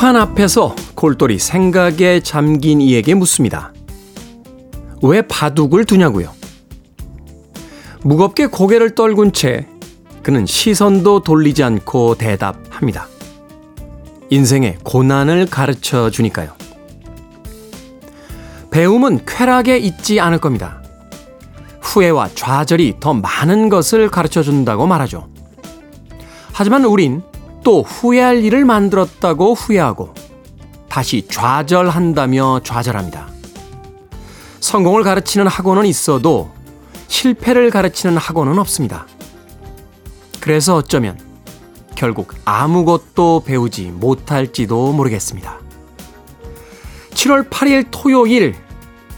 바둑판 앞에서 골똘히 생각에 잠긴 이에게 묻습니다. 왜 바둑을 두냐고요? 무겁게 고개를 떨군 채 그는 시선도 돌리지 않고 대답합니다. 인생의 고난을 가르쳐 주니까요. 배움은 쾌락에 있지 않을 겁니다. 후회와 좌절이 더 많은 것을 가르쳐 준다고 말하죠. 하지만 우린 또 후회할 일을 만들었다고 후회하고 다시 좌절한다며 좌절합니다. 성공을 가르치는 학원은 있어도 실패를 가르치는 학원은 없습니다. 그래서 어쩌면 결국 아무것도 배우지 못할지도 모르겠습니다. 7월 8일 토요일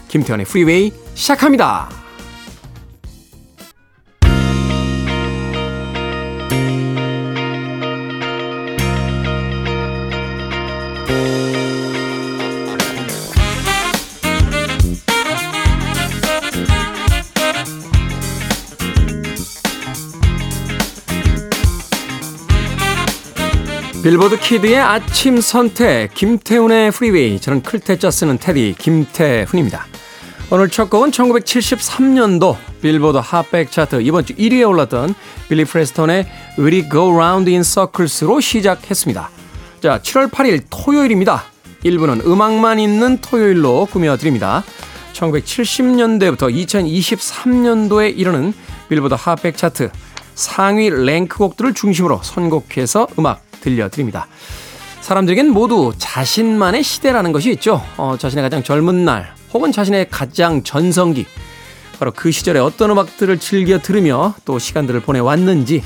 김태현의 프리웨이 시작합니다. 빌보드 kid의 아침 선택 김태훈의 Freeway 저는 클 태 자 쓰는 태디 김태훈입니다. 오늘 첫 곡은 1973년도 빌보드 핫백 차트 이번 주 1위에 올랐던 빌리 프레스턴의 Will It Go Round in Circles로 시작했습니다. 자, 7월 8일 토요일입니다. 1부는 음악만 있는 토요일로 꾸며드립니다. 1970년대부터 2023년도에 이르는 빌보드 핫백 차트 상위 랭크곡들을 중심으로 선곡해서 음악 들려드립니다. 사람들에겐 모두 자신만의 시대라는 것이 있죠. 어, 자신의 가장 젊은 날 혹은 자신의 가장 전성기 바로 그 시절에 어떤 음악들을 즐겨 들으며 또 시간들을 보내왔는지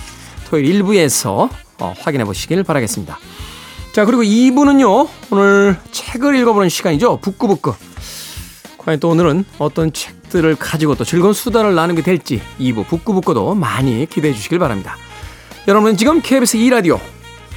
토요일 1부에서 어, 확인해 보시길 바라겠습니다. 자 그리고 2부는요 오늘 책을 읽어보는 시간이죠. 북구북구 과연 또 오늘은 어떤 책들을 가지고 또 즐거운 수다를 나누게 될지 2부 북구북구도 많이 기대해 주시길 바랍니다. 여러분은 지금 KBS 2라디오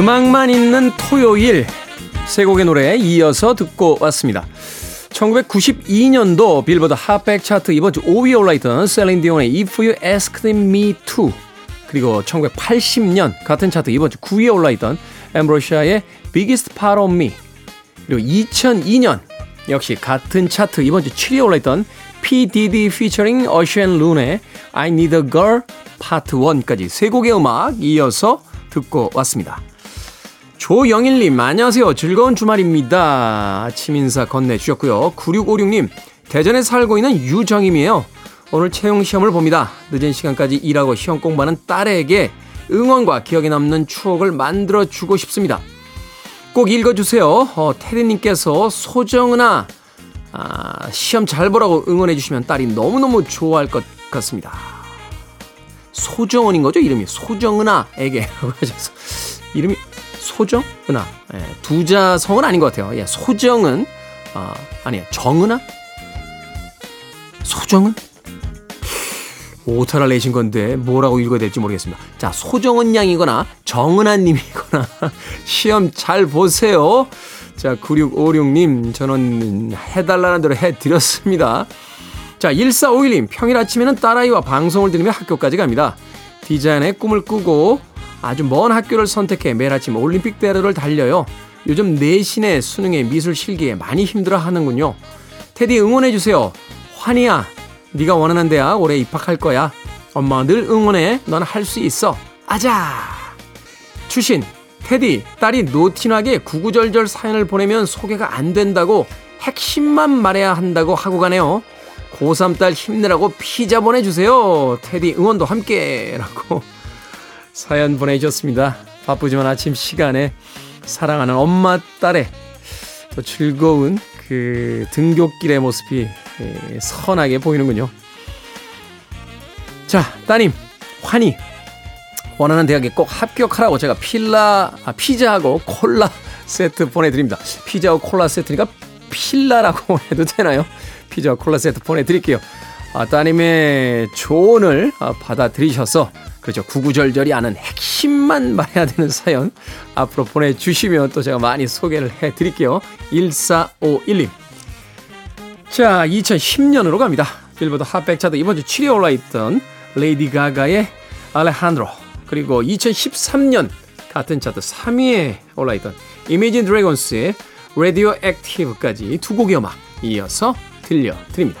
음악만 있는 토요일 세 곡의 노래 이어서 듣고 왔습니다. 1992년도 빌보드 핫백 차트 이번 주 5위에 올라있던 셀린 디온의 If You Asked Me To 그리고 1980년 같은 차트 이번 주 9위에 올라있던 엠브로시아의 Biggest Part of Me 그리고 2002년 역시 같은 차트 이번 주 7위에 올라있던 P. Diddy featuring Ocean Lune의 I Need a Girl Part 1까지 세 곡의 음악 이어서 듣고 왔습니다. 조영일님, 안녕하세요. 즐거운 주말입니다. 아침 인사 건네주셨고요. 9656님, 대전에 살고 있는 유정임이에요. 오늘 채용 시험을 봅니다. 늦은 시간까지 일하고 시험 공부하는 딸에게 응원과 기억에 남는 추억을 만들어 주고 싶습니다. 꼭 읽어주세요. 어, 테디님께서 소정은아, 아, 시험 잘 보라고 응원해 주시면 딸이 너무너무 좋아할 것 같습니다. 소정은인 거죠? 이름이 소정은아에게 하셔서 이름이 소정? 은하. 예, 두자성은 아닌 것 같아요. 예, 소정은, 어, 아니에요. 정은하? 소정은? 오타를 내신 건데 뭐라고 읽어야 될지 모르겠습니다. 자, 소정은 양이거나 정은하 님이거나 시험 잘 보세요. 자, 9656님, 저는 해달라는 대로 해드렸습니다. 자, 1451님, 평일 아침에는 딸아이와 방송을 들으며 학교까지 갑니다. 디자인의 꿈을 꾸고 아주 먼 학교를 선택해 매일 아침 올림픽 대로를 달려요. 요즘 내신의 수능의 미술 실기에 많이 힘들어 하는군요. 테디 응원해주세요. 환희야, 네가 원하는 대학 올해 입학할 거야. 엄마 늘 응원해. 넌 할 수 있어. 아자! 추신, 테디, 딸이 노티나게 구구절절 사연을 보내면 소개가 안 된다고 핵심만 말해야 한다고 하고 가네요. 고3 딸 힘내라고 피자 보내주세요. 테디 응원도 함께. 라고 사연 보내주셨습니다. 바쁘지만 아침 시간에 사랑하는 엄마 딸의 또 즐거운 그 등굣길의 모습이 예, 선하게 보이는군요. 자, 따님, 환희. 원하는 대학에 꼭 합격하라고 제가 필라, 아, 피자하고 콜라 세트 보내드립니다. 피자하고 콜라 세트니까 필라라고 해도 되나요? 피자와 콜라 세트 보내드릴게요. 아, 따님의 조언을 아, 받아들이셔서 그렇죠. 구구절절이 않은 핵심만 말해야 되는 사연 앞으로 보내주시면 또 제가 많이 소개를 해드릴게요. 1451님. 자, 2010년으로 갑니다. 빌보드 핫백 차트 이번 주 7위에 올라있던 레이디 가가의 Alejandro 그리고 2013년 같은 차트 3위에 올라있던 이미진 드래곤스의 라디오 액티브까지 두 곡의 음악 이어서 들려드립니다.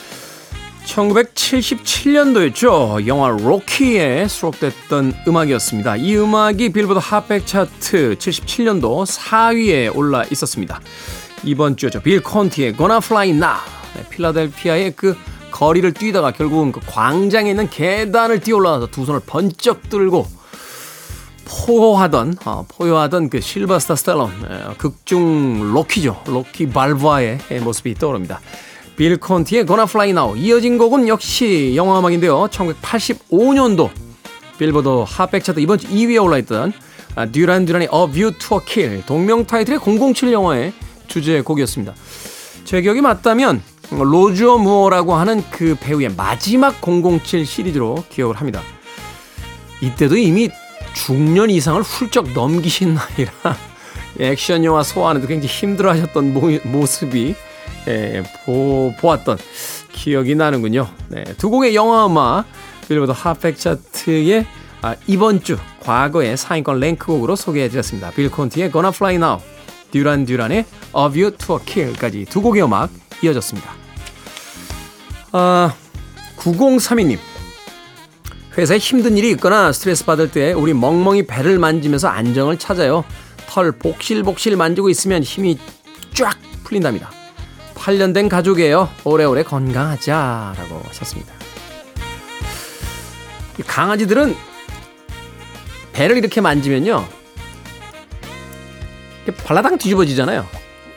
1977년도였죠. 영화 로키에 수록됐던 음악이었습니다. 이 음악이 빌보드 핫백 차트 77년도 4위에 올라 있었습니다. 이번 주죠. 빌 콘티의 Gonna Fly Now. 네, 필라델피아의 그 거리를 뛰다가 결국은 그 광장에 있는 계단을 뛰어 올라가서 두 손을 번쩍 들고 포효하던 어, 포효하던 그 실베스터 스탤론 예, 극중 로키죠. 로키 발보아의 모습이 떠오릅니다. 빌 콘티의 Gonna Fly Now 이어진 곡은 역시 영화 음악인데요. 1985년도 빌보드 핫백 차트 이번 주 2위에 올라있던 아, 듀란 듀란의 A View to a Kill 동명 타이틀의 007 영화의 주제곡이었습니다. 제 기억이 맞다면 로저 무어라고 하는 그 배우의 마지막 007 시리즈로 기억을 합니다. 이때도 이미 중년 이상을 훌쩍 넘기신 나이라 액션 영화 소화하는데 굉장히 힘들어하셨던 모습이 예, 보, 보았던 기억이 나는군요. 네, 두 곡의 영화 음악 빌보드 핫팩 차트의 아, 이번 주 과거의 상위권 랭크곡으로 소개해드렸습니다. 빌 콘티의 Gonna Fly Now, 듀란 듀란의 A View to a Kill까지 두 곡의 음악 이어졌습니다. 아, 9032님. 회사에 힘든 일이 있거나 스트레스 받을 때 우리 멍멍이 배를 만지면서 안정을 찾아요. 털 복실복실 만지고 있으면 힘이 쫙 풀린답니다. 8년 된 가족이에요. 오래오래 건강하자 라고 하셨습니다. 강아지들은 배를 이렇게 만지면요. 발라당 뒤집어지잖아요.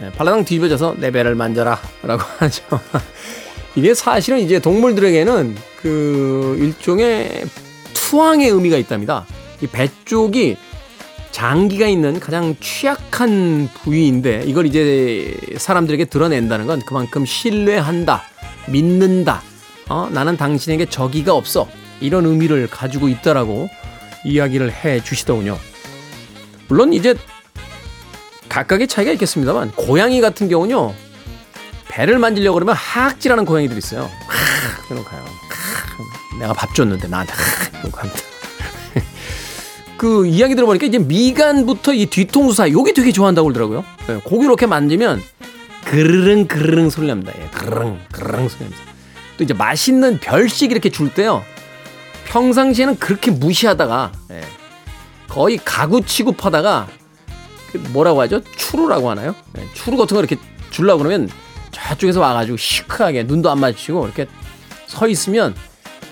네, 발라당 뒤집어져서 내 배를 만져라 라고 하죠. 이게 사실은 이제 동물들에게는 그 일종의 투항의 의미가 있답니다. 이 배 쪽이 장기가 있는 가장 취약한 부위인데 이걸 이제 사람들에게 드러낸다는 건 그만큼 신뢰한다, 믿는다, 어, 나는 당신에게 적의가 없어 이런 의미를 가지고 있다라고 이야기를 해 주시더군요. 물론 이제 각각의 차이가 있겠습니다만 고양이 같은 경우는요 배를 만지려고 그러면 하악질하는 고양이들이 있어요. 하, 그러 가요. 내가 밥 줬는데 나한테 하, 이러고. 그 이야기 들어보니까 이제 미간부터 이 뒤통수 사이 요게 되게 좋아한다고 그러더라고요. 네, 고기 이렇게 만지면 그르릉 그르릉 소리 납니다. 예, 그르릉 그르릉 소리 납니다. 또 이제 맛있는 별식 이렇게 줄 때요. 평상시에는 그렇게 무시하다가 예, 거의 가구 취급하다가 그 뭐라고 하죠? 추루라고 하나요? 예, 추루 같은 거 이렇게 줄라고 그러면 저쪽에서 와가지고 시크하게 눈도 안 마주치고 이렇게 서 있으면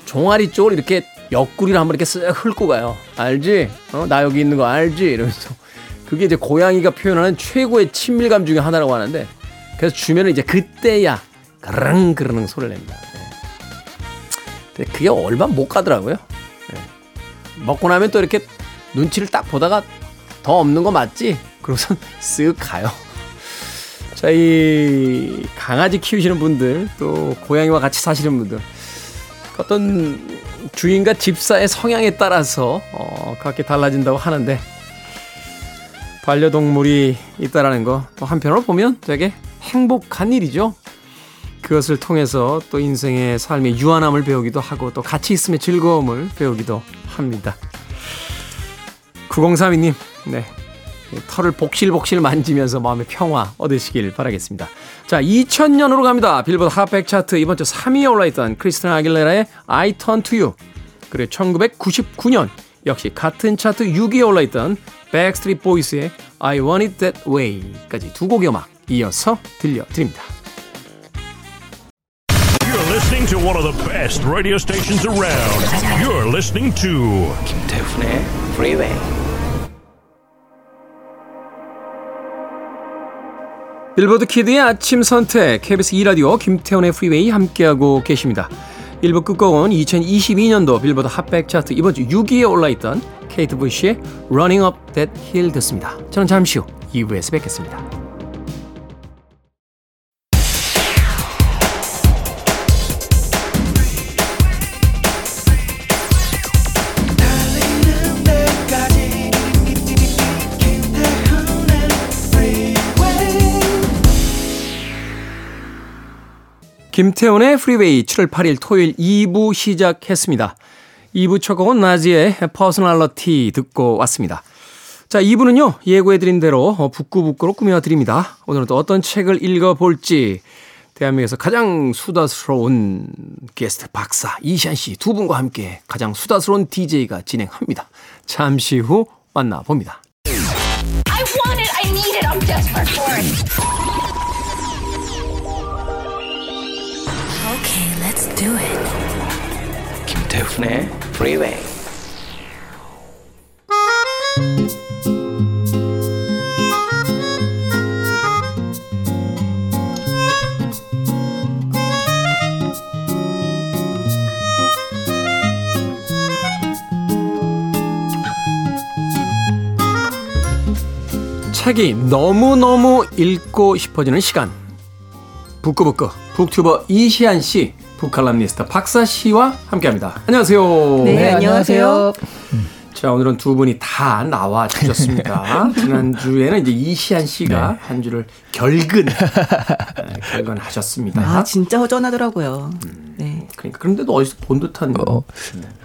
종아리 쪽을 이렇게 옆구리를 한번 이렇게 쓱 훑고 가요. 알지? 어, 나 여기 있는 거 알지? 이러면서. 그게 이제 고양이가 표현하는 최고의 친밀감 중에 하나라고 하는데, 그래서 주면은 이제 그때야, 그릉, 그릉 소리를 냅니다. 네. 그게 얼마 못 가더라고요. 네. 먹고 나면 또 이렇게 눈치를 딱 보다가 더 없는 거 맞지? 그러고선 쓱 가요. 자, 이 강아지 키우시는 분들, 또 고양이와 같이 사시는 분들, 어떤 주인과 집사의 성향에 따라서 어, 그렇게 달라진다고 하는데 반려동물이 있다라는 거 또 한편으로 보면 되게 행복한 일이죠. 그것을 통해서 또 인생의 삶의 유한함을 배우기도 하고 또 같이 있음의 즐거움을 배우기도 합니다. 9032님, 네. 털을 복실복실 만지면서 마음의 평화 얻으시길 바라겠습니다. 자, 2000년으로 갑니다. 빌보드 핫백 차트 이번 주 3위에 올라있던 크리스tina 아길레라의 I Turn To You 그리고 1999년 역시 같은 차트 6위에 올라있던 Backstreet Boys의 I Want It That Way까지 두 곡의 음악 이어서 들려드립니다. You're listening to one of the best radio stations around. You're listening to 김태훈의 Freeway. 빌보드 kid의 아침 선택 KBS 2라디오 김태훈의 Freeway 함께하고 계십니다. 1부 끝곡은 2022년도 빌보드 핫백 차트 이번 주 6위에 올라있던 케이트 부시의 Running Up That Hill 듣습니다. 저는 잠시 후 2부에서 뵙겠습니다. 김태훈의 프리웨이 7월 8일 토요일 2부 시작했습니다. 2부 첫 곡은 나지의 Personality 듣고 왔습니다. 자, 2부는요, 예고해드린 대로 북끄북끄로 꾸며드립니다. 오늘은 또 어떤 책을 읽어볼지, 대한민국에서 가장 수다스러운 게스트 박사 이시한 씨 두 분과 함께 가장 수다스러운 DJ가 진행합니다. 잠시 후 만나봅니다. Do it. 김태훈의 Freeway. 책이 너무너무 읽고 싶어지는 시간. 북구북구 북튜버 이시안 씨, 북칼럼니스트 박사 씨와 함께합니다. 안녕하세요. 네, 안녕하세요. 자, 오늘은 두 분이 다 나와 주셨습니다. 지난주에는 이제 이시안 씨가 한 주를 결근, 네, 결근하셨습니다. 아, 진짜 허전하더라고요. 네. 그러니까 그런데도 어디서 본 듯한 어,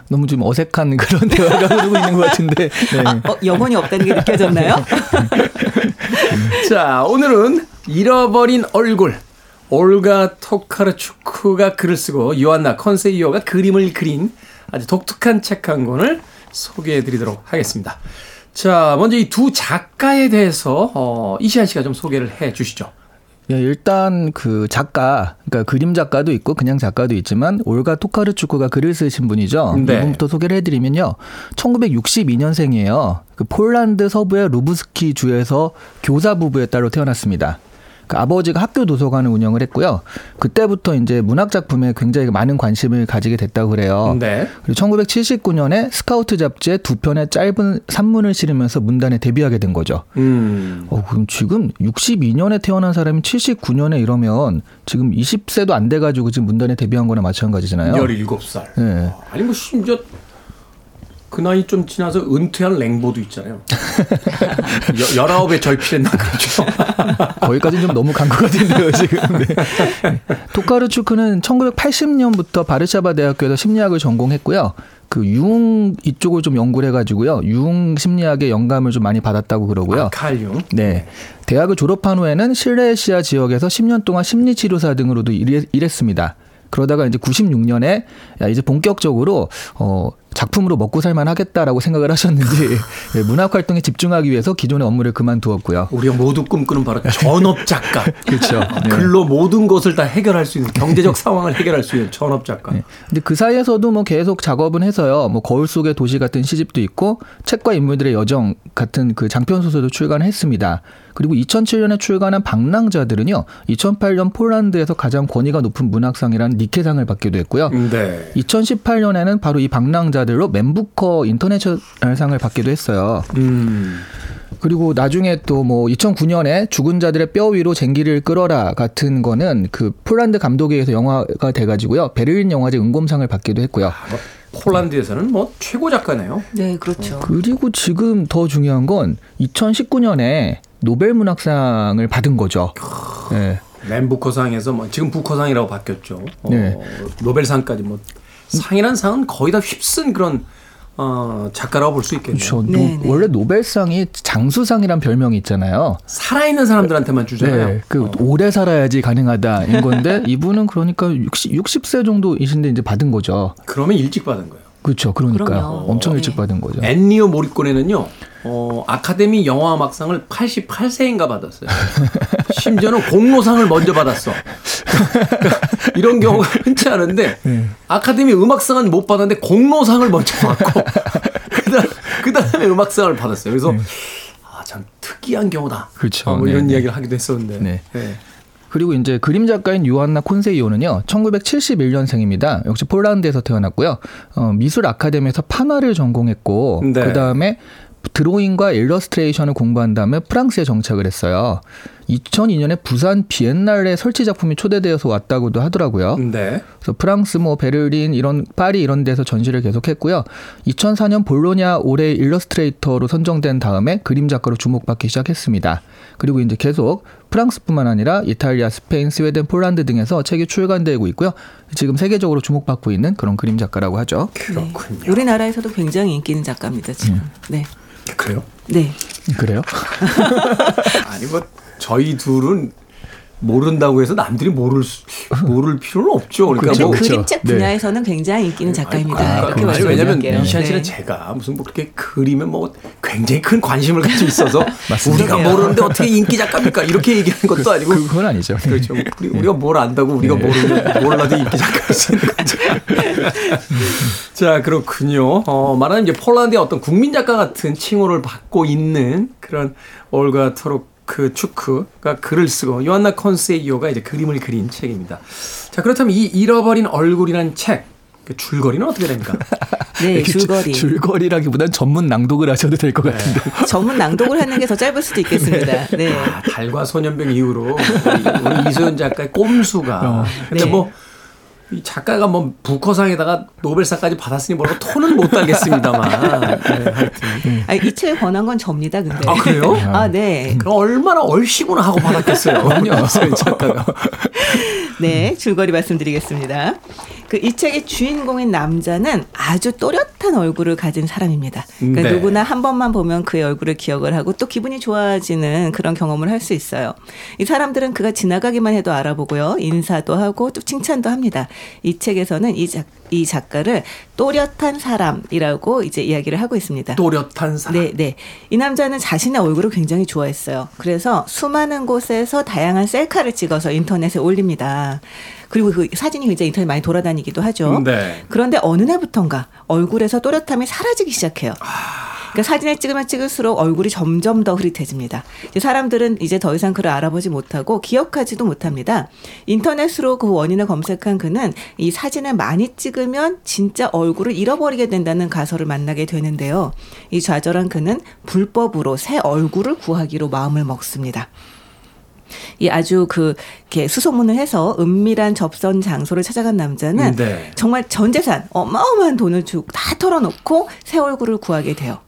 너무 좀 어색한 그런 대화가 흐르고 있는 것 같은데. 네. 어, 영혼이 없다는 게 느껴졌나요? 자, 오늘은 잃어버린 얼굴. 올가 토카르추크가 글을 쓰고 요한나 컨세이어가 그림을 그린 아주 독특한 책 한 권을 소개해 드리도록 하겠습니다. 자, 먼저 이 두 작가에 대해서 어, 이시안 씨가 좀 소개를 해 주시죠. 예, 일단 그 작가, 그러니까 그림 작가도 있고 그냥 작가도 있지만 올가 토카르추크가 글을 쓰신 분이죠. 네. 이분부터 소개를 해드리면요. 1962년생이에요. 그 폴란드 서부의 루브스키 주에서 교사 부부의 딸로 태어났습니다. 그 아버지가 학교 도서관을 운영을 했고요. 그때부터 이제 문학 작품에 굉장히 많은 관심을 가지게 됐다고 그래요. 네. 그리고 1979년에 스카우트 잡지에 두 편의 짧은 산문을 실으면서 문단에 데뷔하게 된 거죠. 음. 어, 그럼 지금 62년에 태어난 사람이 79년에 이러면 지금 20세도 안 돼가지고 지금 문단에 데뷔한 거나 마찬가지잖아요. 17살. 네. 아니 뭐 심지어 그 나이 좀 지나서 은퇴한 랭보도 있잖아요. 여, 19에 절필했나 그러죠. 거기까지는 좀 너무 간 것 같은데요, 지금. 네. 토카르추크는 1980년부터 바르샤바 대학교에서 심리학을 전공했고요. 그 융 이쪽을 좀 연구를 해가지고요. 융 심리학의 영감을 좀 많이 받았다고 그러고요. 아, 칼융. 네. 대학을 졸업한 후에는 실내시아 지역에서 10년 동안 심리치료사 등으로도 일했, 일했습니다. 그러다가 이제 96년에 야, 이제 본격적으로 어 작품으로 먹고 살만 하겠다라고 생각을 하셨는지 예, 문학 활동에 집중하기 위해서 기존의 업무를 그만두었고요. 우리가 모두 꿈꾸는 바로 전업 작가. 그렇죠. 네. 글로 모든 것을 다 해결할 수 있는 경제적 상황을 해결할 수 있는 전업 작가. 네. 근데 그 사이에서도 뭐 계속 작업은 해서요. 뭐 거울 속의 도시 같은 시집도 있고 책과 인물들의 여정 같은 그 장편 소설도 출간했습니다. 그리고 2007년에 출간한 방랑자들은요. 2008년 폴란드에서 가장 권위가 높은 문학상이라는 니케상을 받기도 했고요. 네. 2018년에는 바로 이 방랑자 들로 맨부커 인터내셔널상을 받기도 했어요. 음. 그리고 나중에 또 뭐 2009년에 죽은 자들의 뼈 위로 쟁기를 끌어라 같은 거는 그 폴란드 감독에 의해서 영화가 돼가지고요. 베를린 영화제 은곰상을 받기도 했고요. 뭐, 폴란드에서는 뭐 최고 작가네요. 네, 그렇죠. 그리고 지금 더 중요한 건 2019년에 노벨 문학상을 받은 거죠. 네. 맨 부커상에서 뭐 지금 부커상이라고 바뀌었죠. 어, 네. 노벨상까지 뭐 상이란 상은 거의 다 휩쓴 그런 어, 작가라고 볼 수 있겠네요. 그렇죠. 노- 네, 네. 원래 노벨상이 장수상이란 별명이 있잖아요. 살아있는 사람들한테만 주잖아요. 네, 그 어. 오래 살아야지 가능하다인 건데 이분은 그러니까 60, 60세 정도이신데 이제 받은 거죠. 그러면 일찍 받은 거예요. 그렇죠. 그러니까요. 그럼요. 엄청 네. 일찍 받은 거죠. 엔니오 모리꼬네는요, 어, 아카데미 영화음악상을 88세인가 받았어요. 심지어는 공로상을 먼저 받았어. 이런 경우가 흔치 않은데, 아카데미 음악상은 못 받았는데 공로상을 먼저 받고, 그 다음에 음악상을 받았어요. 그래서, 아, 참 특이한 경우다. 그렇죠. 어, 뭐 네, 이런 네. 이야기를 하기도 했었는데. 네. 네. 그리고 이제 그림 작가인 요한나 콘세이오는요, 1971년생입니다. 역시 폴란드에서 태어났고요. 어, 미술 아카데미에서 판화를 전공했고, 네. 그 다음에 드로잉과 일러스트레이션을 공부한 다음에 프랑스에 정착을 했어요. 2002년에 부산 비엔날레 설치 작품이 초대되어서 왔다고도 하더라고요. 네. 그래서 프랑스, 뭐 베를린 이런 파리 이런 데서 전시를 계속했고요. 2004년 볼로냐 올해 일러스트레이터로 선정된 다음에 그림 작가로 주목받기 시작했습니다. 그리고 이제 계속 프랑스뿐만 아니라 이탈리아, 스페인, 스웨덴, 폴란드 등에서 책이 출간되고 있고요. 지금 세계적으로 주목받고 있는 그런 그림 작가라고 하죠. 그렇군요. 우리나라에서도 굉장히 인기 있는 작가입니다, 지금. 네. 그래요? 네. 그래요? 아니 뭐 저희 둘은 모른다고 해서 남들이 모를 수, 모를 필요는 없죠. 그러니까 그렇죠, 뭐 그렇죠. 그림책 네. 분야에서는 굉장히 인기 있는 작가입니다. 아니, 이렇게 아니, 말씀을 왜냐면 드릴게요. 이시안 씨는 네. 제가 무슨 뭐 그렇게 그림에 뭐 굉장히 큰 관심을 가지고 있어서. 우리가 모르는데 어떻게 인기 작가입니까? 이렇게 얘기하는 것도 아니고 그건 아니죠. 네. 그렇죠. 우리, 우리가 뭘 안다고 우리가 모르는 몰라도 인기 작가일 수 있는 거죠. 자 그렇군요. 어, 말하는 이제 폴란드의 어떤 국민 작가 같은 칭호를 받고 있는 그런 올가 토로 크 추크가 글을 쓰고 요한나 컨세이오가 이제 그림을 그린 책입니다. 자 그렇다면 이 잃어버린 얼굴이라는 책. 그 줄거리는 어떻게 됩니까? 네, 줄거리. 줄거리라기보단 전문 낭독을 하셔도 될 것 같은데. 전문 낭독을 하는 게 더 짧을 수도 있겠습니다. 네. 아, 달과 소년병 이후로 우리, 우리 이소연 작가의 꼼수가. 근데 네. 뭐, 이 작가가 뭐 부커상에다가 노벨상까지 받았으니 뭐라고 토는 못 달겠습니다만. 네, 하여튼. 아, 이 책을 권한 건 접니다, 근데. 아, 그래요? 아, 네. 그럼 얼마나 얼씨구나 하고 받았겠어요. 이소연 작가가. 네, 줄거리 말씀드리겠습니다. 그 이 책의 주인공인 남자는 아주 또렷한 얼굴을 가진 사람입니다. 그러니까 네. 누구나 한 번만 보면 그의 얼굴을 기억을 하고 또 기분이 좋아지는 그런 경험을 할 수 있어요. 이 사람들은 그가 지나가기만 해도 알아보고요. 인사도 하고 또 칭찬도 합니다. 이 책에서는 이, 작, 이 작가를 또렷한 사람이라고 이제 이야기를 하고 있습니다. 또렷한 사람. 네, 네. 이 남자는 자신의 얼굴을 굉장히 좋아했어요. 그래서 수많은 곳에서 다양한 셀카를 찍어서 인터넷에 올립니다. 그리고 그 사진이 굉장히 인터넷 많이 돌아다니기도 하죠. 네. 그런데 어느 날부턴가 얼굴에서 또렷함이 사라지기 시작해요. 그러니까 사진을 찍으면 찍을수록 얼굴이 점점 더 흐릿해집니다. 이제 사람들은 이제 더 이상 그를 알아보지 못하고 기억하지도 못합니다. 인터넷으로 그 원인을 검색한 그는 이 사진을 많이 찍으면 진짜 얼굴을 잃어버리게 된다는 가설을 만나게 되는데요. 이 좌절한 그는 불법으로 새 얼굴을 구하기로 마음을 먹습니다. 이 아주 그 이렇게 수소문을 해서 은밀한 접선 장소를 찾아간 남자는 네. 정말 전 재산 어마어마한 돈을 주고 다 털어놓고 새 얼굴을 구하게 돼요.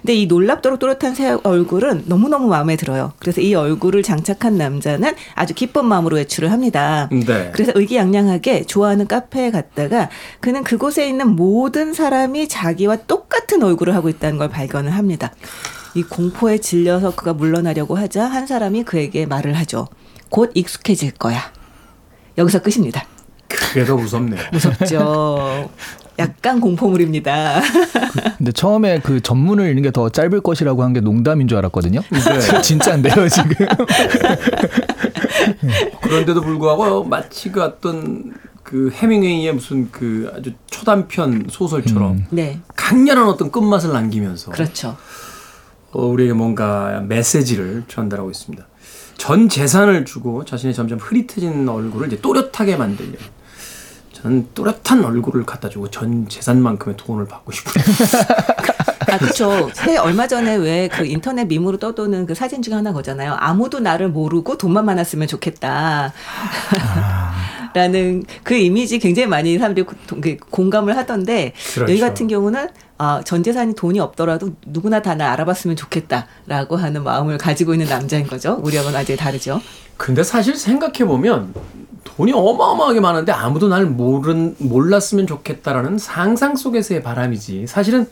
근데 이 놀랍도록 또렷한 새 얼굴은 너무너무 마음에 들어요. 그래서 이 얼굴을 장착한 남자는 아주 기쁜 마음으로 외출을 합니다. 네. 그래서 의기양양하게 좋아하는 카페에 갔다가 그는 그곳에 있는 모든 사람이 자기와 똑같은 얼굴을 하고 있다는 걸 발견을 합니다. 이 공포에 질려서 그가 물러나려고 하자 한 사람이 그에게 말을 하죠. 곧 익숙해질 거야. 여기서 끝입니다. 그게 더 무섭네요. 무섭죠. 약간 공포물입니다. 근데 처음에 그 전문을 읽는 게 더 짧을 것이라고 한 게 농담인 줄 알았거든요. 네. 진짜인데요, 지금. 그런데도 불구하고 마치 그 어떤 그 해밍웨이의 무슨 그 아주 초단편 소설처럼 네. 강렬한 어떤 끝맛을 남기면서 그렇죠. 어, 우리에게 뭔가 메시지를 전달하고 있습니다. 전 재산을 주고 자신의 점점 흐릿해진 얼굴을 이제 또렷하게 만들려는 저는 또렷한 얼굴을 갖다 주고 전 재산만큼의 돈을 받고 싶어요. 아, 그렇죠. 새 얼마 전에 왜 그 인터넷 밈으로 떠도는 그 사진 중에 하나 거잖아요. 아무도 나를 모르고 돈만 많았으면 좋겠다. 라는 그 이미지 굉장히 많이 사람들이 고- 그 공감을 하던데 그렇죠. 여기 같은 경우는 아, 전 재산이 돈이 없더라도 누구나 다날 알아봤으면 좋겠다라고 하는 마음을 가지고 있는 남자인 거죠. 우리하고는 완전히 다르죠. 근데 사실 생각해 보면 돈이 어마어마하게 많은데 아무도 날 모른 몰랐으면 좋겠다라는 상상 속에서의 바람이지. 사실은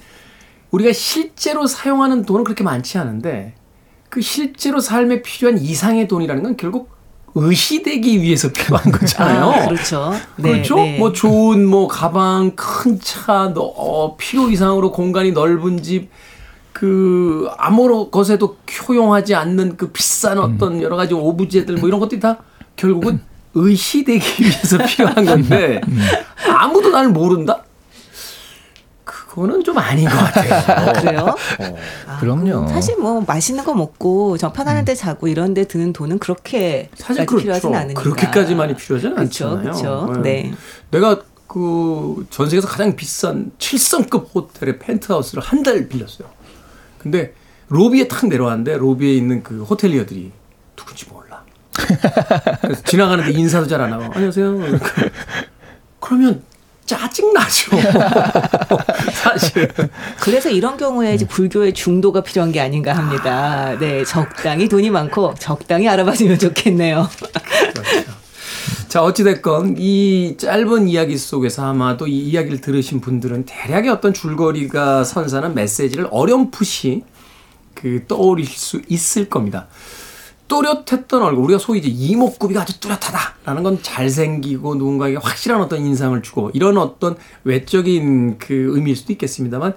우리가 실제로 사용하는 돈은 그렇게 많지 않은데 그 실제로 삶에 필요한 이상의 돈이라는 건 결국 의시되기 위해서 필요한 거잖아요. 아, 그렇죠. 네, 그렇죠? 네. 뭐 좋은 뭐 가방, 큰 차, 너- 어, 필요 이상으로 공간이 넓은 집, 그 아무런 것에도 효용하지 않는 그 비싼 음. 어떤 여러 가지 오브제들 뭐 이런 것들이 다 결국은 의시되기 위해서 필요한 건데 음. 아무도 날 모른다? 그거는 좀 아닌 것 같아요. 그래요? 아, 그럼요. 사실 뭐 맛있는 거 먹고 저 편안한 데 자고 이런 데 드는 돈은 그렇게 사실 까지 필요하진 그렇죠. 않으니까. 그렇게까지 많이 필요하진 그렇죠, 않잖아요. 그렇죠. 네. 내가 그 전 세계에서 가장 비싼 7성급 호텔의 펜트하우스를 한 달 빌렸어요. 근데 로비에 탁 내려왔는데 로비에 있는 그 호텔리어들이 누군지 몰라. 지나가는데 인사도 잘 안 하고 안녕하세요. 이러니까 그러면 짜증 나죠. 사실. 그래서 이런 경우에 이제 불교의 중도가 필요한 게 아닌가 합니다. 네, 적당히 돈이 많고 적당히 알아봐주면 좋겠네요. 자, 어찌됐건 이 짧은 이야기 속에서 아마도 이 이야기를 들으신 분들은 대략의 어떤 줄거리가 선사하는 메시지를 어렴풋이 그 떠올릴 수 있을 겁니다. 또렷했던 얼굴, 우리가 소위 이제 이목구비가 아주 뚜렷하다라는 건 잘생기고 누군가에게 확실한 어떤 인상을 주고 이런 어떤 외적인 그 의미일 수도 있겠습니다만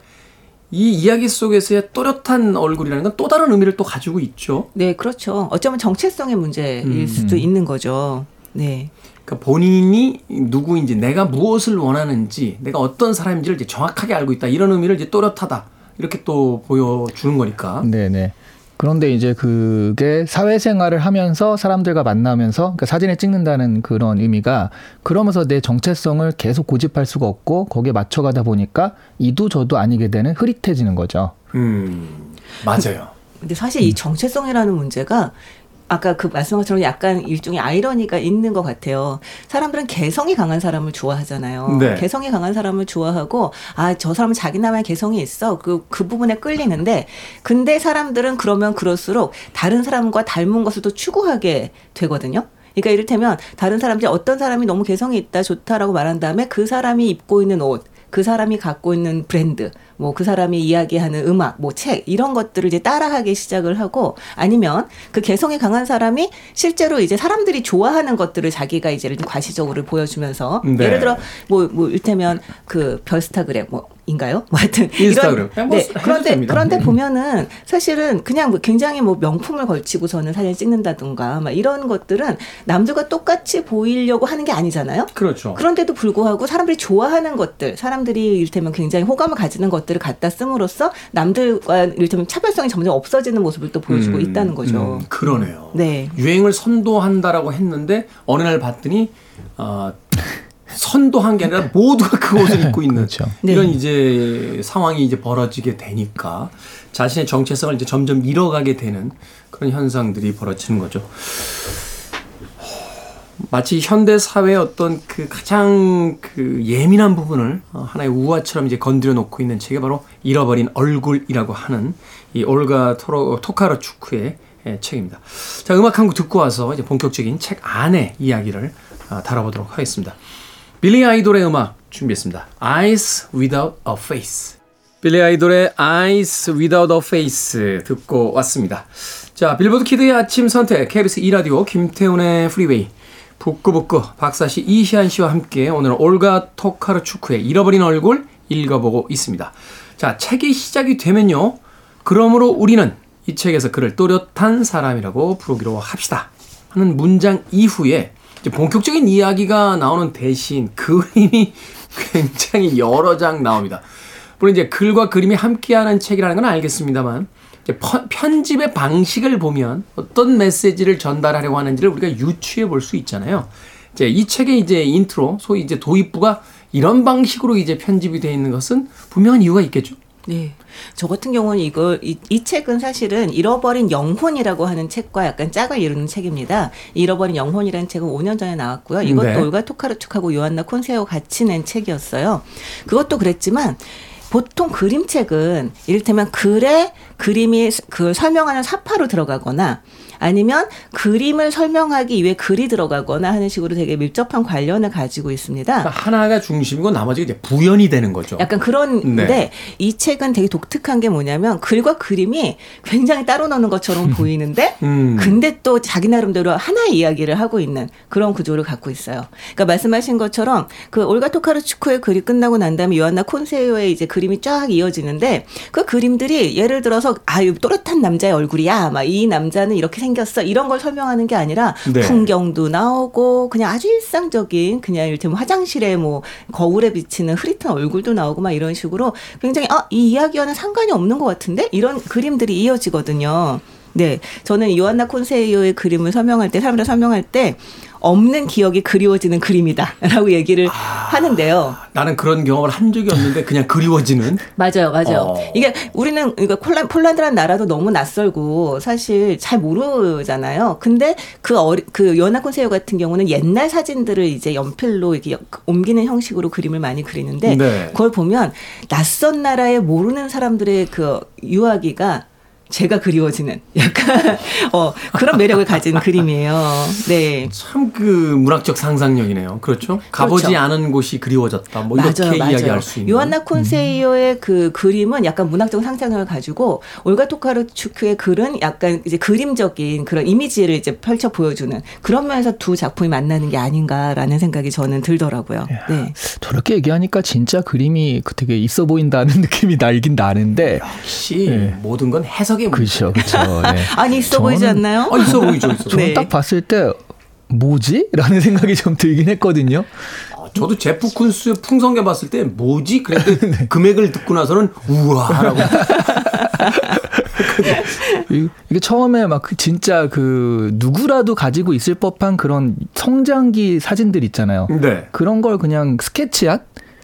이 이야기 속에서의 또렷한 얼굴이라는 건 또 다른 의미를 또 가지고 있죠. 네, 그렇죠. 어쩌면 정체성의 문제일 음. 수도 있는 거죠. 네. 그러니까 본인이 누구인지, 내가 무엇을 원하는지, 내가 어떤 사람인지를 이제 정확하게 알고 있다. 이런 의미를 이제 또렷하다. 이렇게 또 보여주는 거니까. 네네. 그런데 이제 그게 사회생활을 하면서 사람들과 만나면서 그러니까 사진을 찍는다는 그런 의미가 그러면서 내 정체성을 계속 고집할 수가 없고 거기에 맞춰가다 보니까 이도 저도 아니게 되는 흐릿해지는 거죠. 음, 맞아요. 근데 사실 이 정체성이라는 문제가 아까 그 말씀한 것처럼 약간 일종의 아이러니가 있는 것 같아요. 사람들은 개성이 강한 사람을 좋아하잖아요. 네. 개성이 강한 사람을 좋아하고 아 저 사람은 자기 나만의 개성이 있어. 그그 부분에 끌리는데 근데 사람들은 그러면 그럴수록 다른 사람과 닮은 것을 또 추구하게 되거든요. 그러니까 이를테면 다른 사람들이 어떤 사람이 너무 개성이 있다 좋다라고 말한 다음에 그 사람이 입고 있는 옷, 그 사람이 갖고 있는 브랜드, 뭐 그 사람이 이야기하는 음악, 뭐 책 이런 것들을 이제 따라하기 시작을 하고 아니면 그 개성이 강한 사람이 실제로 이제 사람들이 좋아하는 것들을 자기가 이제 과시적으로 보여주면서 네. 예를 들어 뭐뭐 일테면 그 별스타그램 뭐 인가요? 뭐 하여튼 인스타그램. 이런- 뭐 네. 해도 그런데 됩니다. 그런데 네. 보면은 사실은 그냥 뭐 굉장히 뭐 명품을 걸치고서는 사진 찍는다든가 막 이런 것들은 남들과 똑같이 보이려고 하는 게 아니잖아요. 그렇죠. 그런데도 불구하고 사람들이 좋아하는 것들, 사람들이 이를테면 굉장히 호감을 가지는 것들을 갖다 씀으로써 남들과 이를테면 차별성이 점점 없어지는 모습을 또 보여주고 음, 있다는 거죠. 음, 그러네요. 네. 유행을 선도한다라고 했는데 어느 날 봤더니 어, 선도한 게 아니라 모두가 그 옷을 입고 있는 그렇죠. 네. 이런 이제 상황이 이제 벌어지게 되니까 자신의 정체성을 이제 점점 잃어가게 되는 그런 현상들이 벌어지는 거죠. 마치 현대 사회의 어떤 그 가장 그 예민한 부분을 어, 하나의 우화처럼 이제 건드려 놓고 있는 책이 바로 잃어버린 얼굴이라고 하는 이 올가 토로, 토카르추크의 예, 책입니다. 자, 음악 한 곡 듣고 와서 이제 본격적인 책 안의 이야기를 아, 다뤄보도록 하겠습니다. 빌리 아이돌의 음악 준비했습니다. Eyes Without a Face. 빌리 아이돌의 Eyes Without a Face 듣고 왔습니다. 자, 빌보드 kid의 아침 선택, KBS 2라디오, 김태훈의 Freeway, 북끄북끄, 박사씨, 이시한 씨와 함께 오늘 올가 토카르추크의 잃어버린 얼굴 읽어보고 있습니다. 자, 책이 시작이 되면요. 그러므로 우리는 이 책에서 그를 또렷한 사람이라고 부르기로 합시다. 하는 문장 이후에 이제 본격적인 이야기가 나오는 대신 그림이 굉장히 여러 장 나옵니다. 물론 이제 글과 그림이 함께하는 책이라는 건 알겠습니다만 편집의 방식을 보면 어떤 메시지를 전달하려고 하는지를 우리가 유추해 볼 수 있잖아요. 이제 이 책의 이제 인트로, 소위 이제 도입부가 이런 방식으로 이제 편집이 되어 있는 것은 분명한 이유가 있겠죠. 네. 저 같은 경우는 이걸 이, 이 책은 사실은 잃어버린 영혼이라고 하는 책과 약간 짝을 이루는 책입니다. 잃어버린 영혼이라는 책은 5년 전에 나왔고요. 이것도 네. 올가 토카르축하고 요한나 콘세오 같이 낸 책이었어요. 그것도 그랬지만 보통 그림책은 이를테면 글에 그림이 그 설명하는 사파로 들어가거나 아니면 그림을 설명하기 위해 글이 들어가거나 하는 식으로 되게 밀접한 관련을 가지고 있습니다. 그러니까 하나가 중심이고 나머지가 이제 부연이 되는 거죠. 약간 그런데 네. 이 책은 되게 독특한 게 뭐냐면 글과 그림이 굉장히 따로 노는 것처럼 보이는데 음. 근데 또 자기 나름대로 하나의 이야기를 하고 있는 그런 구조를 갖고 있어요. 그러니까 말씀하신 것처럼 그 올가 토카르츠코의 글이 끝나고 난 다음에 요한나 콘세요의 이제 그림이 쫙 이어지는데 그 그림들이 예를 들어서 아유 또렷한 남자의 얼굴이야 막 이 남자는 이렇게 생 겼어 이런 걸 설명하는 게 아니라 네. 풍경도 나오고 그냥 아주 일상적인 그냥 이를테면 화장실에 뭐 거울에 비치는 흐릿한 얼굴도 나오고 막 이런 식으로 굉장히 아 이 이야기와는 상관이 없는 것 같은데 이런 그림들이 이어지거든요. 네, 저는 요한나 콘세이오의 그림을 설명할 때 사람들 설명할 때 없는 기억이 그리워지는 그림이다라고 얘기를 하는데요. 나는 그런 경험을 한 적이 없는데 그냥 그리워지는. 맞아요, 맞아요. 어. 이게 우리는 그러니까 폴란, 폴란드라는 나라도 너무 낯설고 사실 잘 모르잖아요. 근데 그 어리, 그 요나 콘세요 같은 경우는 옛날 사진들을 이제 연필로 이렇게 옮기는 형식으로 그림을 많이 그리는데 네. 그걸 보면 낯선 나라에 모르는 사람들의 그 유아기가 제가 그리워지는 약간 어 그런 매력을 가진 그림이에요. 네. 참 그 문학적 상상력이네요. 그렇죠? 가보지 그렇죠. 않은 곳이 그리워졌다. 뭐 이렇게 이야기할 수 있는. 음. 요한나 콘세이오의 그 그림은 약간 문학적 상상력을 가지고 올가 토카르추크의 글은 약간 이제 그림적인 그런 이미지를 이제 펼쳐 보여주는 그런 면에서 두 작품이 만나는 게 아닌가라는 생각이 저는 들더라고요. 네. 저렇게 얘기하니까 진짜 그림이 그 되게 있어 보인다는 느낌이 나긴 나는데. 역시 네. 모든 건 해석의 문제. 그렇죠, 그렇죠. 네. 아니 있어 저는- 보이지 않나요? 아, 있어 보이죠, 있어. 저는 네. 딱 봤을 때 뭐지? 라는 생각이 좀 들긴 했거든요. 아, 저도 제프 쿤스의 풍성계 봤을 때 뭐지? 네. 그랬는데 금액을 듣고 나서는 우와라고. 이- 이게 처음에 막그 진짜 그 누구라도 가지고 있을 법한 그런 성장기 사진들 있잖아요. 네. 그런 걸 그냥 스케치한?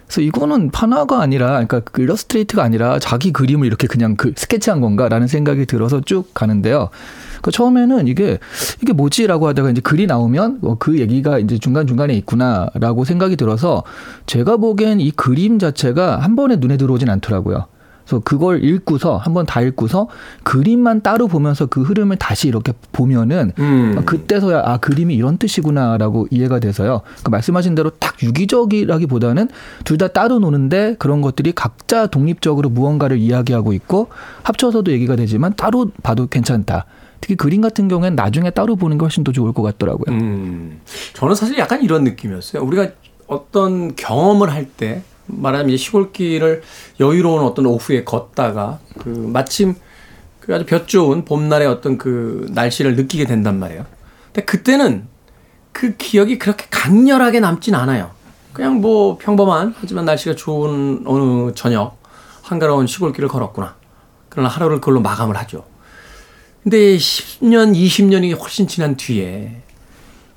그래서 이거는 판화가 아니라, 그러니까 그 일러스트레이트가 아니라 자기 그림을 이렇게 그냥 그 스케치한 건가라는 생각이 들어서 쭉 가는데요. 그 처음에는 이게 이게 뭐지라고 하다가 이제 글이 나오면 어, 그 얘기가 이제 중간 중간에 있구나라고 생각이 들어서 제가 보기엔 이 그림 자체가 한 번에 눈에 들어오진 않더라고요. 그래서 그걸 읽고서 한번 다 읽고서 그림만 따로 보면서 그 흐름을 다시 이렇게 보면은 음. 그때서야 아 그림이 이런 뜻이구나라고 이해가 돼서요. 그 말씀하신 대로 딱 유기적이라기보다는 둘 다 따로 노는데 그런 것들이 각자 독립적으로 무언가를 이야기하고 있고 합쳐서도 얘기가 되지만 따로 봐도 괜찮다. 특히 그림 같은 경우에는 나중에 따로 보는 게 훨씬 더 좋을 것 같더라고요. 음. 저는 사실 약간 이런 느낌이었어요. 우리가 어떤 경험을 할 때 말하자면 이제 시골길을 여유로운 어떤 오후에 걷다가 그 마침 그 아주 볕 좋은 봄날의 어떤 그 날씨를 느끼게 된단 말이에요. 근데 그때는 그 기억이 그렇게 강렬하게 남진 않아요. 그냥 뭐 평범한 하지만 날씨가 좋은 어느 저녁 한가로운 시골길을 걸었구나. 그러나 하루를 그걸로 마감을 하죠. 근데 10년, 20년이 훨씬 지난 뒤에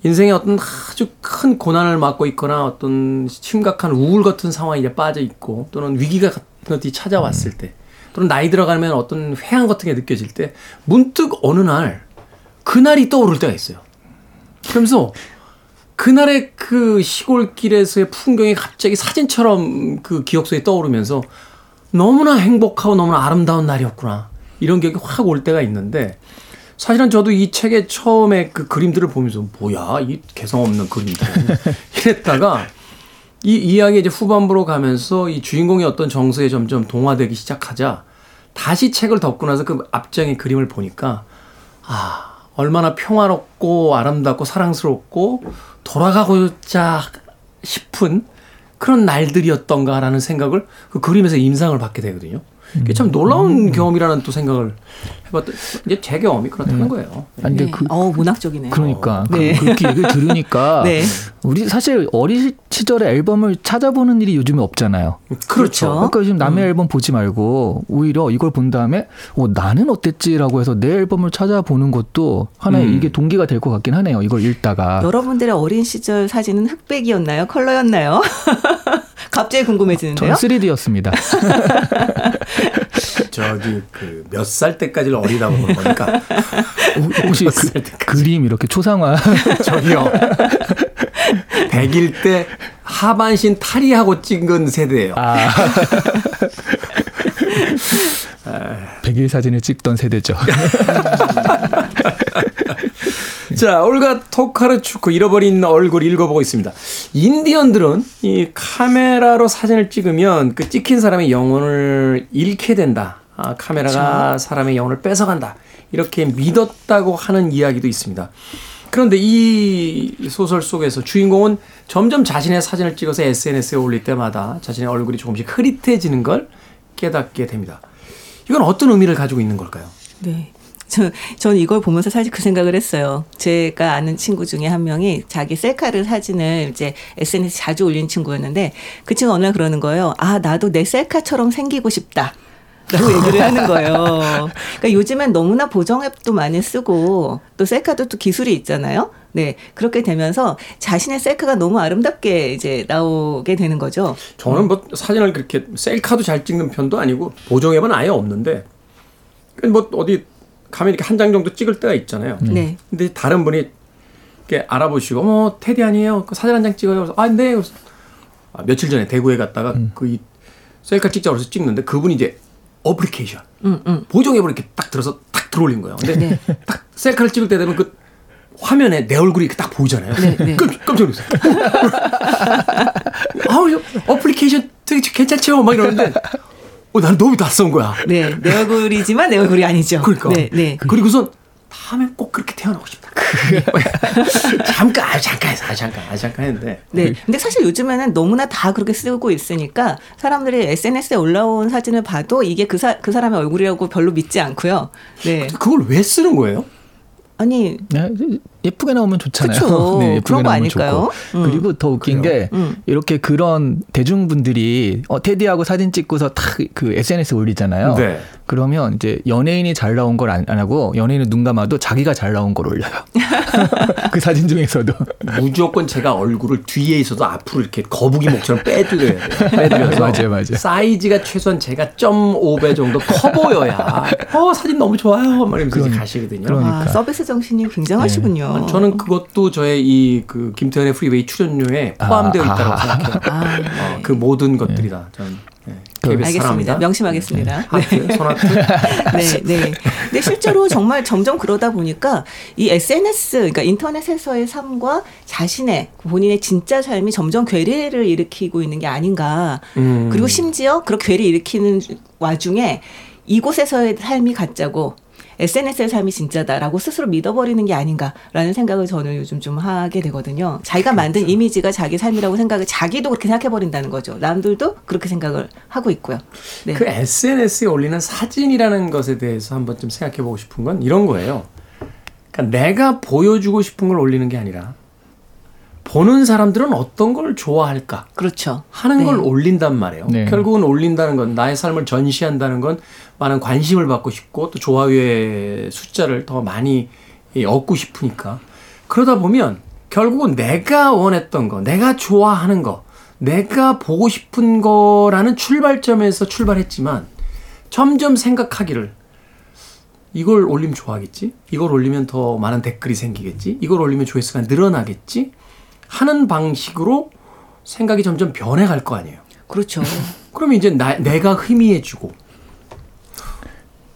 인생의 어떤 아주 큰 고난을 맞고 있거나 어떤 심각한 우울 같은 상황에 이제 빠져 있고 또는 위기가 같은 것들이 찾아왔을 때 또는 나이 들어가면 어떤 회한 같은 게 느껴질 때 문득 어느 날 그날이 떠오를 때가 있어요. 그러면서 그날의 그 시골길에서의 풍경이 갑자기 사진처럼 그 기억 속에 떠오르면서 너무나 행복하고 너무나 아름다운 날이었구나. 이런 기억이 확 올 때가 있는데 사실은 저도 이 책의 처음에 그 그림들을 보면서 뭐야 이 개성 없는 그림들 이랬다가 이 이야기 이제 후반부로 가면서 이 주인공의 어떤 정서에 점점 동화되기 시작하자 다시 책을 덮고 나서 그 앞장의 그림을 보니까 아 얼마나 평화롭고 아름답고 사랑스럽고 돌아가고자 싶은 그런 날들이었던가라는 생각을 그 그림에서 임상을 받게 되거든요. 이게 참 놀라운 경험이라는 또 생각을 해봤던 이제 제 경험이 그렇다는 거예요. 아니, 근데 네. 그, 어 문학적이네요. 그러니까 그- 네. 그 렇게 얘기를 들으니까 네. 우리 사실 어린 시절에 앨범을 찾아보는 일이 요즘에 없잖아요. 그렇죠. 그러니까 요즘 남의 앨범 보지 말고 오히려 이걸 본 다음에 어, 나는 어땠지라고 해서 내 앨범을 찾아보는 것도 하나의 음. 이게 동기가 될 것 같긴 하네요. 이걸 읽다가 여러분들의 어린 시절 사진은 흑백이었나요? 컬러였나요? 갑자기 궁금해지는데요. 저는 3D였습니다. 저기 그 몇 살 때까지를 어리다고 보는 거니까 혹시 몇 그. 그림 이렇게 초상화 저기요. 100일 때 하반신 탈의하고 찍은 세대예요. 아. 백일 사진을 찍던 세대죠. 자, 올가 토카르추크 잃어버린 얼굴 읽어보고 있습니다. 인디언들은 이 카메라로 사진을 찍으면 그 찍힌 사람의 영혼을 잃게 된다. 아, 카메라가 사람의 영혼을 뺏어간다. 이렇게 믿었다고 하는 이야기도 있습니다. 그런데 이 소설 속에서 주인공은 점점 자신의 사진을 찍어서 SNS에 올릴 때마다 자신의 얼굴이 조금씩 흐릿해지는 걸 깨닫게 됩니다. 이건 어떤 의미를 가지고 있는 걸까요? 네. 저, 전 이걸 보면서 사실 그 생각을 했어요. 제가 아는 친구 중에 한 명이 자기 셀카를 사진을 이제 SNS 에 자주 올린 친구였는데 그 친구가 어느 날 그러는 거예요. 아, 나도 내 셀카처럼 생기고 싶다. 라고 얘기를 하는 거예요. 그러니까 요즘엔 너무나 보정 앱도 많이 쓰고 또 셀카도 또 기술이 있잖아요. 네. 그렇게 되면서 자신의 셀카가 너무 아름답게 이제 나오게 되는 거죠. 저는 뭐 사진을 그렇게 셀카도 잘 찍는 편도 아니고 보정 앱은 아예 없는데 뭐 어디 가면 이렇게 한 장 정도 찍을 때가 있잖아요. 네. 근데 다른 분이 이렇게 알아보시고 어머 테디 아니에요? 그 사진 한 장 찍어요. 그래서 아 네. 그래서 아, 며칠 전에 대구에 갔다가 그이 셀카 찍자고 해서 찍는데 그분이 이제 어플리케이션 보정 앱을 이렇게 딱 들어서 딱 들어올린 거예요. 근데 딱 셀카를 찍을 때 되면 그 화면에 내 얼굴이 이렇게 딱 보이잖아요. 네, 네. 깜, 깜짝 놀랐어요. 아우, 저 어플리케이션 되게 괜찮죠? 막 이러는데, 어, 난 너무 낯선 거야. 네. 내 얼굴이지만 내 얼굴이 아니죠. 그러니까. 네. 네. 그리고선 다음에 꼭 그렇게 태어나고 싶다. 잠깐, 아, 잠깐, 아, 잠깐, 아, 잠깐 했는데. 네. 근데 사실 요즘에는 너무나 다 그렇게 쓰고 있으니까 사람들이 SNS에 올라온 사진을 봐도 이게 그, 사, 그 사람의 얼굴이라고 별로 믿지 않고요. 네. 그걸 왜 쓰는 거예요? 아니, 네, 예쁘게 나오면 좋잖아요. 그쵸. 네, 예쁘게 그런 거 나오면 아닐까요? 좋고. 음. 그리고 더 웃긴 게 음. 이렇게 그런 대중분들이 어, 테디하고 사진 찍고서 탁 그 SNS 에 올리잖아요. 네. 그러면 이제 연예인이 잘 나온 걸 안 하고 연예인은 눈 감아도 자기가 잘 나온 걸 올려요. 그 사진 중에서도. 무조건 제가 얼굴을 뒤에 있어도 앞으로 이렇게 거북이 목처럼 빼드려야 돼요. 빼드려서. 맞아요, 맞아요. 사이즈가 최소한 제가 0.5배 정도 커 보여야. 어, 사진 너무 좋아요. 막 이러면서 그러니- 가시거든요. 그러니까. 아, 서비스 정신이 굉장하시군요. 저는 그것도 저의 이 그 김태훈의 프리웨이 출연료에 포함되어 아, 있다고 아. 생각해요. 아, 어, 그 모든 것들이 다. 전 네, KBS 알겠습니다. 사랑합니다. 명심하겠습니다. 네. 하트, 손하트. 네, 네. 근데 실제로 정말 점점 그러다 보니까 이 SNS, 그러니까 인터넷에서의 삶과 자신의 본인의 진짜 삶이 점점 괴리를 일으키고 있는 게 아닌가. 음. 그리고 심지어 그런 괴리 일으키는 와중에 이곳에서의 삶이 가짜고 SNS의 삶이 진짜다라고 스스로 믿어버리는 게 아닌가라는 생각을 저는 요즘 좀 하게 되거든요. 자기가 만든 이미지가 자기 삶이라고 생각을 자기도 그렇게 생각해버린다는 거죠. 남들도 그렇게 생각을 하고 있고요. 네. 그 SNS에 올리는 사진이라는 것에 대해서 한번 좀 생각해 보고 싶은 건 이런 거예요. 그러니까 내가 보여주고 싶은 걸 올리는 게 아니라 보는 사람들은 어떤 걸 좋아할까 그렇죠. 하는 네. 걸 올린단 말이에요. 네. 결국은 올린다는 건 나의 삶을 전시한다는 건 많은 관심을 받고 싶고 또 좋아요의 숫자를 더 많이 예, 얻고 싶으니까 그러다 보면 결국은 내가 원했던 거, 내가 좋아하는 거, 내가 보고 싶은 거라는 출발점에서 출발했지만 점점 생각하기를 이걸 올리면 좋아하겠지? 이걸 올리면 더 많은 댓글이 생기겠지? 이걸 올리면 조회수가 늘어나겠지? 하는 방식으로 생각이 점점 변해갈 거 아니에요. 그렇죠. 그러면 이제 나, 내가 희미해지고.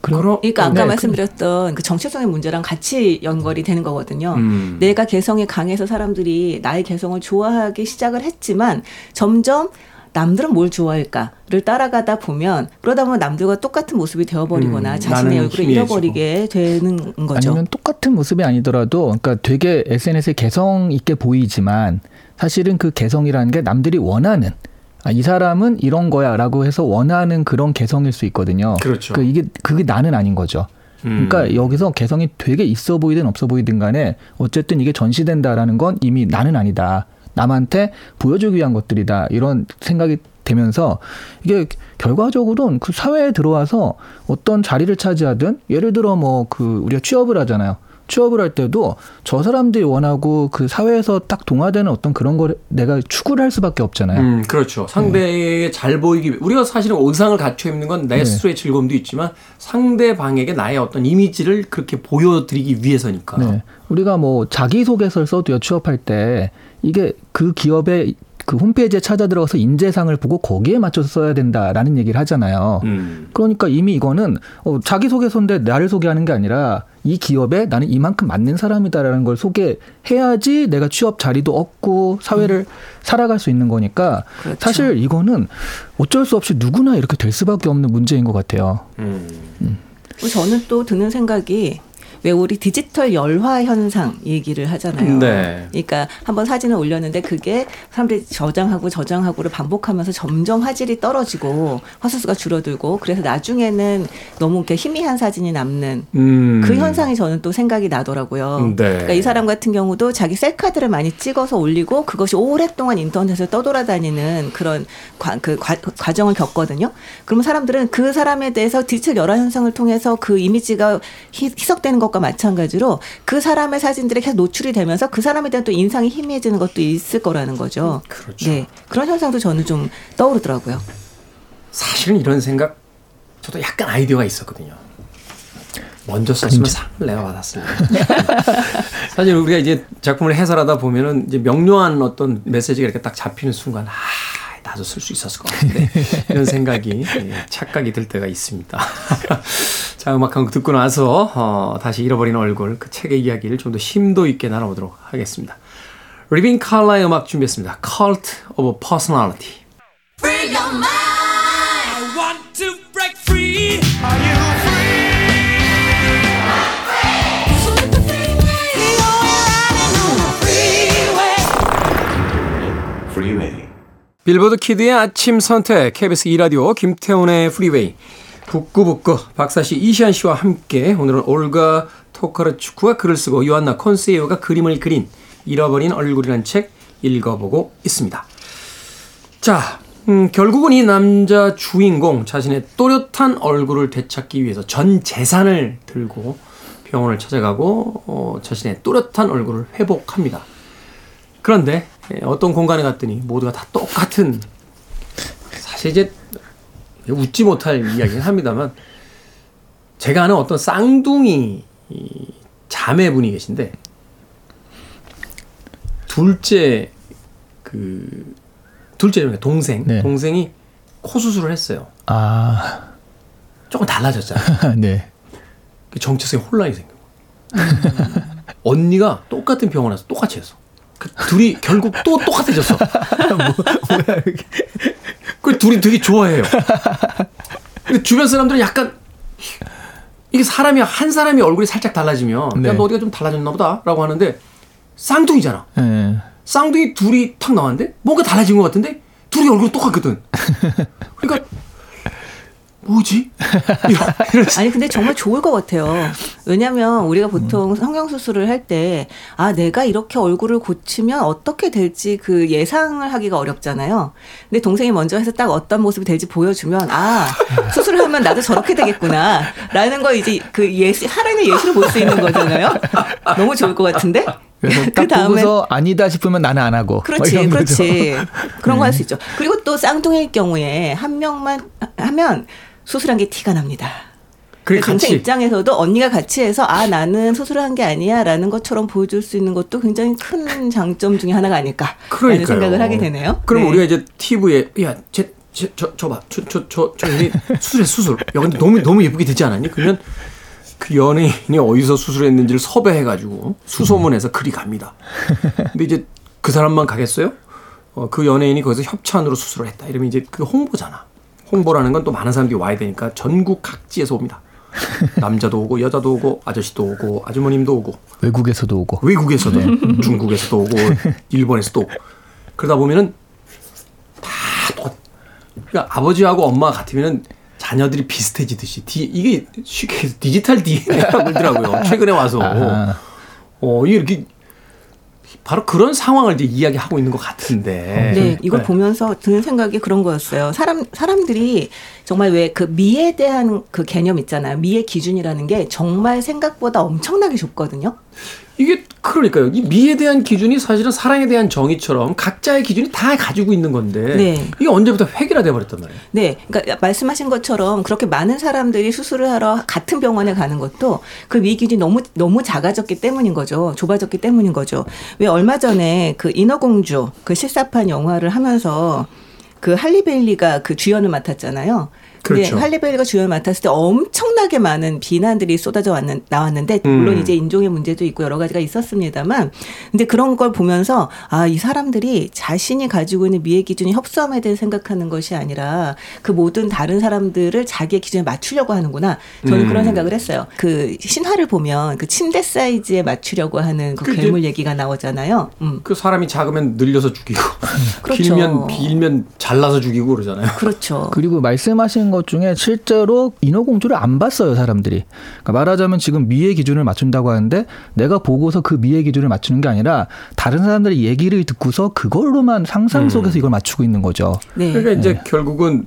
그러, 그러니까 아까 네, 말씀드렸던 그 정체성의 문제랑 같이 연결이 되는 거거든요. 음. 내가 개성이 강해서 사람들이 나의 개성을 좋아하기 시작을 했지만 점점 남들은 뭘 좋아할까를 따라가다 보면 그러다 보면 남들과 똑같은 모습이 되어버리거나 음, 자신의 얼굴을. 잃어버리게 되는 거죠. 아니면 똑같은 모습이 아니더라도 그러니까 되게 SNS에 개성 있게 보이지만 사실은 그 개성이라는 게 남들이 원하는 아, 이 사람은 이런 거야라고 해서 원하는 그런 개성일 수 있거든요. 그렇죠. 그 이게 그게 나는 아닌 거죠. 음. 그러니까 여기서 개성이 되게 있어 보이든 없어 보이든 간에 어쨌든 이게 전시된다라는 건 이미 나는 아니다. 남한테 보여주기 위한 것들이다. 이런 생각이 되면서 이게 결과적으로는 그 사회에 들어와서 어떤 자리를 차지하든 예를 들어 뭐 그 우리가 취업을 하잖아요. 취업을 할 때도 저 사람들이 원하고 그 사회에서 딱 동화되는 어떤 그런 걸 내가 추구를 할 수밖에 없잖아요. 음, 그렇죠. 상대에게 잘 보이기 위해 우리가 사실은 의상을 갖춰 입는 건내 네. 스스로의 즐거움도 있지만 상대방에게 나의 어떤 이미지를 그렇게 보여드리기 위해서니까. 네. 우리가 뭐 자기소개서를 써도요, 취업할 때 이게 그 기업의 그 홈페이지에 찾아 들어가서 인재상을 보고 거기에 맞춰서 써야 된다라는 얘기를 하잖아요. 음. 그러니까 이미 이거는 어, 자기소개서인데 나를 소개하는 게 아니라 이 기업에 나는 이만큼 맞는 사람이다라는 걸 소개해야지 내가 취업 자리도 얻고 사회를 살아갈 수 있는 거니까 그렇죠. 사실 이거는 어쩔 수 없이 누구나 이렇게 될 수밖에 없는 문제인 것 같아요. 음. 그리고 저는 또 드는 생각이 왜 우리 디지털 열화 현상 얘기를 하잖아요. 네. 그러니까 한번 사진을 올렸는데 그게 사람들이 저장하고 저장하고를 반복하면서 점점 화질이 떨어지고 화素수가 줄어들고 그래서 나중에는 너무 이렇게 희미한 사진이 남는 음. 그 현상이 저는 또 생각이 나더라고요. 네. 그러니까 이 사람 같은 경우도 자기 셀카들을 많이 찍어서 올리고 그것이 오랫동안 인터넷에 떠돌아다니는 그런 과, 그 과, 과정을 겪거든요. 그러면 사람들은 그 사람에 대해서 디지털 열화 현상을 통해서 그 이미지가 희, 희석되는 것과 마찬가지로 그 사람의 사진들이 계속 노출이 되면서 그 사람에 대한 또 인상이 희미해지는 것도 있을 거라는 거죠. 그렇죠. 네. 그런 현상도 저는 좀 떠오르더라고요. 사실은 이런 생각 저도 약간 아이디어가 있었거든요. 먼저 썼으면 상을 내가 받았을 텐데. 사실 우리가 이제 작품을 해설하다 보면은 이제 명료한 어떤 메시지가 이렇게 딱 잡히는 순간 아 나도 쓸 수 있었을 것 같은데 이런 생각이 예, 착각이 들 때가 있습니다. 자 음악 한 곡 듣고 나서 어, 다시 잃어버린 얼굴 그 책의 이야기를 좀 더 심도 있게 나눠보도록 하겠습니다. 리빙 칼라의 음악 준비했습니다. Cult of Personality. 빌보드 kid의 아침 선택 KBS 2라디오 김태훈의 프리웨이 북끄북끄 박사씨 이시한 씨와 함께 오늘은 올가 토카르추크가 글을 쓰고 요한나 콘세이오가 그림을 그린 잃어버린 얼굴이란 책 읽어보고 있습니다. 자, 음, 결국은 이 남자 주인공 자신의 또렷한 얼굴을 되찾기 위해서 전 재산을 들고 병원을 찾아가고 어, 자신의 또렷한 얼굴을 회복합니다. 그런데 예, 어떤 공간에 갔더니 모두가 다 똑같은 사실 이제 웃지 못할 이야기긴 합니다만 제가 아는 어떤 쌍둥이 이 자매분이 계신데 둘째 그 둘째 동생 네. 동생이 코 수술을 했어요. 아, 조금 달라졌잖아요. 네. 그 정체성에 혼란이 생겨. 언니가 똑같은 병원에서 똑같이 했어. 그 둘이 결국 또 똑같아졌어. 뭐야 이게? 그 둘이 되게 좋아해요. 근데 주변 사람들은 약간 이게 사람이 한 사람이 얼굴이 살짝 달라지면 네. 야, 너 어디가 좀 달라졌나 보다라고 하는데 쌍둥이잖아. 네. 쌍둥이 둘이 탁 나왔는데 뭔가 달라진 것 같은데 둘이 얼굴 똑같거든. 그러니까 뭐지? 아니 근데 정말 좋을 것 같아요. 왜냐하면 우리가 보통 음. 성형 수술을 할 때 아 내가 이렇게 얼굴을 고치면 어떻게 될지 그 예상을 하기가 어렵잖아요. 근데 동생이 먼저 해서 딱 어떤 모습이 될지 보여주면 아 수술을 하면 나도 저렇게 되겠구나라는 걸 이제 그 예시 하나의 예시로 볼 수 있는 거잖아요. 너무 좋을 것 같은데. 그래서 딱 보고서 아니다 싶으면 나는 안 하고. 뭐 그렇지. 그렇지. 그런 거할수 네. 있죠. 그리고 또 쌍둥이일 경우에 한 명만 하면 수술한 게 티가 납니다. 그게 동생 입장에서도 언니가 같이 해서 아 나는 수술을 한게 아니야라는 것처럼 보여줄 수 있는 것도 굉장히 큰 장점 중에 하나가 아닐까라는 그러니까요. 생각을 하게 되네요. 그럼 네. 우리가 이제 TV에 야, 쟤, 쟤, 저, 저 봐, 저, 저, 저, 저 연예인 수술해 수술. 야, 근데 너무 너무 예쁘게 되지 않았니? 그러면 그 연예인이 어디서 수술했는지를 섭외해가지고 수소문해서 글이 갑니다. 근데 이제 그 사람만 가겠어요? 어, 그 연예인이 거기서 협찬으로 수술을 했다. 이러면 이제 그 홍보잖아. 홍보라는 건 또 많은 사람들이 와야 되니까 전국 각지에서 옵니다. 남자도 오고 여자도 오고 아저씨도 오고 아주머님도 오고 외국에서도 오고. 외국에서도 중국에서도 오고 일본에서도 오고 그러다 보면은 다 똑같. 그러니까 아버지하고 엄마가 같으면은 자녀들이 비슷해지듯이 디, 이게 쉽게 해서 디지털 DNA라고 그러더라고요. 최근에 와서 아. 어 이게 이렇게 바로 그런 상황을 이제 이야기하고 있는 것 같은데. 네, 이걸 네. 보면서 드는 생각이 그런 거였어요. 사람 사람들이 정말 왜 그 미에 대한 그 개념 있잖아요. 미의 기준이라는 게 정말 생각보다 엄청나게 좁거든요. 이게 그러니까요. 이 미에 대한 기준이 사실은 사랑에 대한 정의처럼 각자의 기준이 다 가지고 있는 건데 네. 이게 언제부터 획일화 돼 버렸단 말이에요. 네, 그러니까 말씀하신 것처럼 그렇게 많은 사람들이 수술을 하러 같은 병원에 가는 것도 그 미 기준이 너무 너무 작아졌기 때문인 거죠. 좁아졌기 때문인 거죠. 왜 얼마 전에 그 인어공주 그 실사판 영화를 하면서 그 할리베일리가 그 주연을 맡았잖아요. 근데 그렇죠. 할리베일리가 주연을 맡았을 때 엄청나게 많은 비난들이 쏟아져 왔는, 나왔는데 물론 음. 이제 인종의 문제도 있고 여러 가지가 있었습니다만 근데 그런 걸 보면서 아 이 사람들이 자신이 가지고 있는 미의 기준이 협소함에 대해 생각하는 것이 아니라 그 모든 다른 사람들을 자기의 기준에 맞추려고 하는구나 저는 음. 그런 생각을 했어요 그 신화를 보면 그 침대 사이즈에 맞추려고 하는 그 그게- 괴물 얘기가 나오잖아요 음. 그 사람이 작으면 늘려서 죽이고 그렇죠. 길면 길면 잘라서 죽이고 그러잖아요. 그렇죠 그리고 말씀하신 것 중에 실제로 인어공주를 안 봤어요 사람들이. 그러니까 말하자면 지금 미의 기준을 맞춘다고 하는데 내가 보고서 그 미의 기준을 맞추는 게 아니라 다른 사람들의 얘기를 듣고서 그걸로만 상상 속에서 이걸 맞추고 있는 거죠. 네. 그러니까 이제 결국은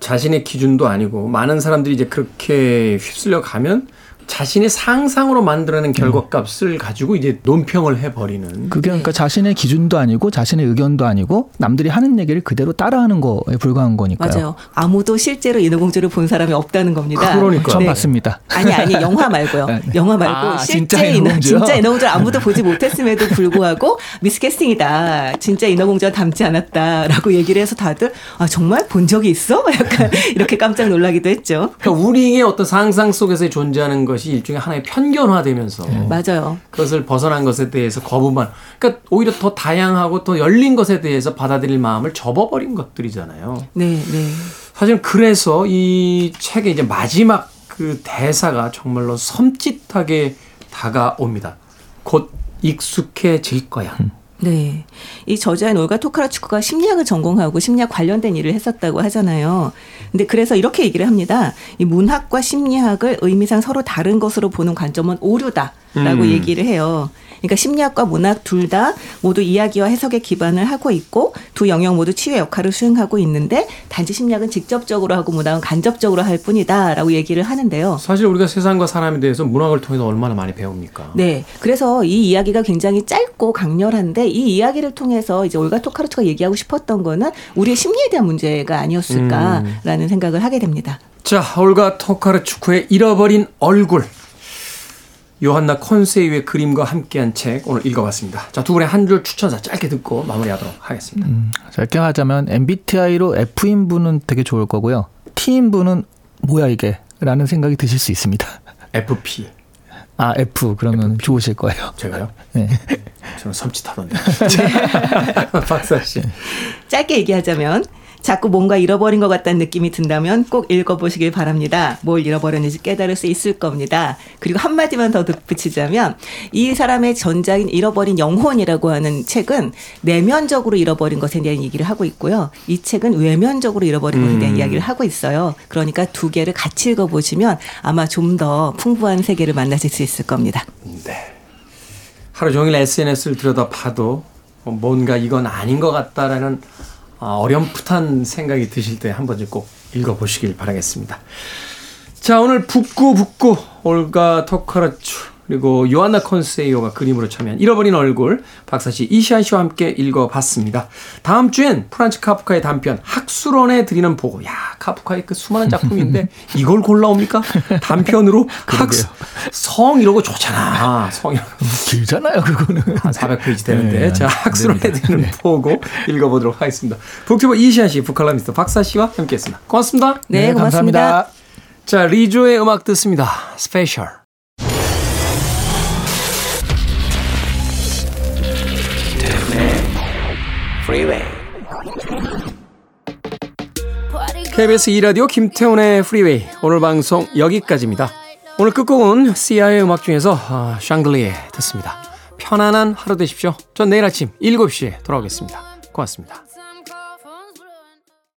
자신의 기준도 아니고 많은 사람들이 이제 그렇게 휩쓸려 가면 자신의 상상으로 만들어낸 결과값을 가지고 이제 논평을 해버리는. 그게 그러니까 자신의 기준도 아니고 자신의 의견도 아니고 남들이 하는 얘기를 그대로 따라하는 거에 불과한 거니까요. 맞아요 아무도 실제로 인어공주를 본 사람이 없다는 겁니다 그러니까. 처음 네. 봤습니다. 아니 아니 영화 말고요. 네. 영화 말고 아, 실제 진짜 인어 인어공주요? 진짜 인어공주를 아무도 보지 못했음에도 불구하고 미스캐스팅이다. 진짜 인어공주와 닮지 않았다라고 얘기를 해서 다들 아 정말 본 적이 있어? 약간 이렇게 깜짝 놀라기도 했죠. 그러니까 우리의 어떤 상상 속에서 존재하는 것이 일종의 하나의 편견화되면서 맞아요. 그것을 벗어난 것에 대해서 거부만 그러니까 오히려 더 다양하고 더 열린 것에 대해서 받아들일 마음을 접어버린 것들이잖아요. 네, 네. 사실 그래서 이 책의 이제 마지막 그 대사가 정말로 섬찟하게 다가옵니다. 곧 익숙해질 거야. 네. 이 저자인 올가 토카라추크가 심리학을 전공하고 심리학 관련된 일을 했었다고 하잖아요. 근데 그래서 이렇게 얘기를 합니다. 이 문학과 심리학을 의미상 서로 다른 것으로 보는 관점은 오류다라고 음. 얘기를 해요. 그러니까 심리학과 문학 둘 다 모두 이야기와 해석에 기반을 하고 있고 두 영역 모두 치유의 역할을 수행하고 있는데 단지 심리학은 직접적으로 하고 문학은 간접적으로 할 뿐이다라고 얘기를 하는데요. 사실 우리가 세상과 사람에 대해서 문학을 통해서 얼마나 많이 배웁니까? 네. 그래서 이 이야기가 굉장히 짧고 강렬한데 이 이야기를 통해서 이제 올가 토카르트가 얘기하고 싶었던 거는 우리의 심리에 대한 문제가 아니었을까라는 생각을 하게 됩니다. 자, 올가 토카르추크의 잃어버린 얼굴. 요한나 콘세이의 그림과 함께한 책 오늘 읽어봤습니다. 자, 두 분의 한 줄 추천사 짧게 듣고 마무리하도록 하겠습니다. 짧게 하자면 MBTI로 F인 분은 되게 좋을 거고요. T인 분은 뭐야 이게? 라는 생각이 드실 수 있습니다. FP. 아 F 그러면 좋으실 거예요. 제가요? 네. 저는 섬찟하던데. 박사 씨. 짧게 얘기하자면 자꾸 뭔가 잃어버린 것 같다는 느낌이 든다면 꼭 읽어보시길 바랍니다. 뭘 잃어버렸는지 깨달을 수 있을 겁니다. 그리고 한마디만 더 덧붙이자면 이 사람의 전작인 잃어버린 영혼이라고 하는 책은 내면적으로 잃어버린 것에 대한 얘기를 하고 있고요. 이 책은 외면적으로 잃어버린 것에 대한 이야기를 하고 있어요. 그러니까 두 개를 같이 읽어보시면 아마 좀 더 풍부한 세계를 만나실 수 있을 겁니다. 하루 종일 SNS를 들여다 봐도 뭔가 이건 아닌 것 같다라는 아, 어렴풋한 생각이 드실 때 한 번쯤 꼭 읽어보시길 바라겠습니다. 자, 오늘 북구 북구 올가 토카라추 그리고 요한나 콘세이오가 그림으로 참여한 잃어버린 얼굴 박사씨 이시안 씨와 함께 읽어봤습니다. 다음 주엔 프란츠 카프카의 단편 학술원에 드리는 보고 야 카프카의 그 수많은 작품인데 이걸 골라옵니까? 단편으로 학수 성 이러고 좋잖아. 성 이러고. 길잖아요 그거는. 한 400페이지 되는데 네, 자 학술원에 됩니다. 드리는 보고 읽어보도록 하겠습니다. 북튜버 이시한 씨, 북칼럼니스트 박사 씨와 함께했습니다. 고맙습니다. 네, 고맙습니다. 감사합니다. 자 Lizzo의 음악 듣습니다. Special. Freeway. KBS 2라디오 김태훈의 프리웨이 오늘 방송 여기까지입니다. 오늘 끝곡은 시아의 음악 중에서 아, 샹들리에 듣습니다. 편안한 하루 되십시오. 전 내일 아침 7시에 돌아오겠습니다. 고맙습니다.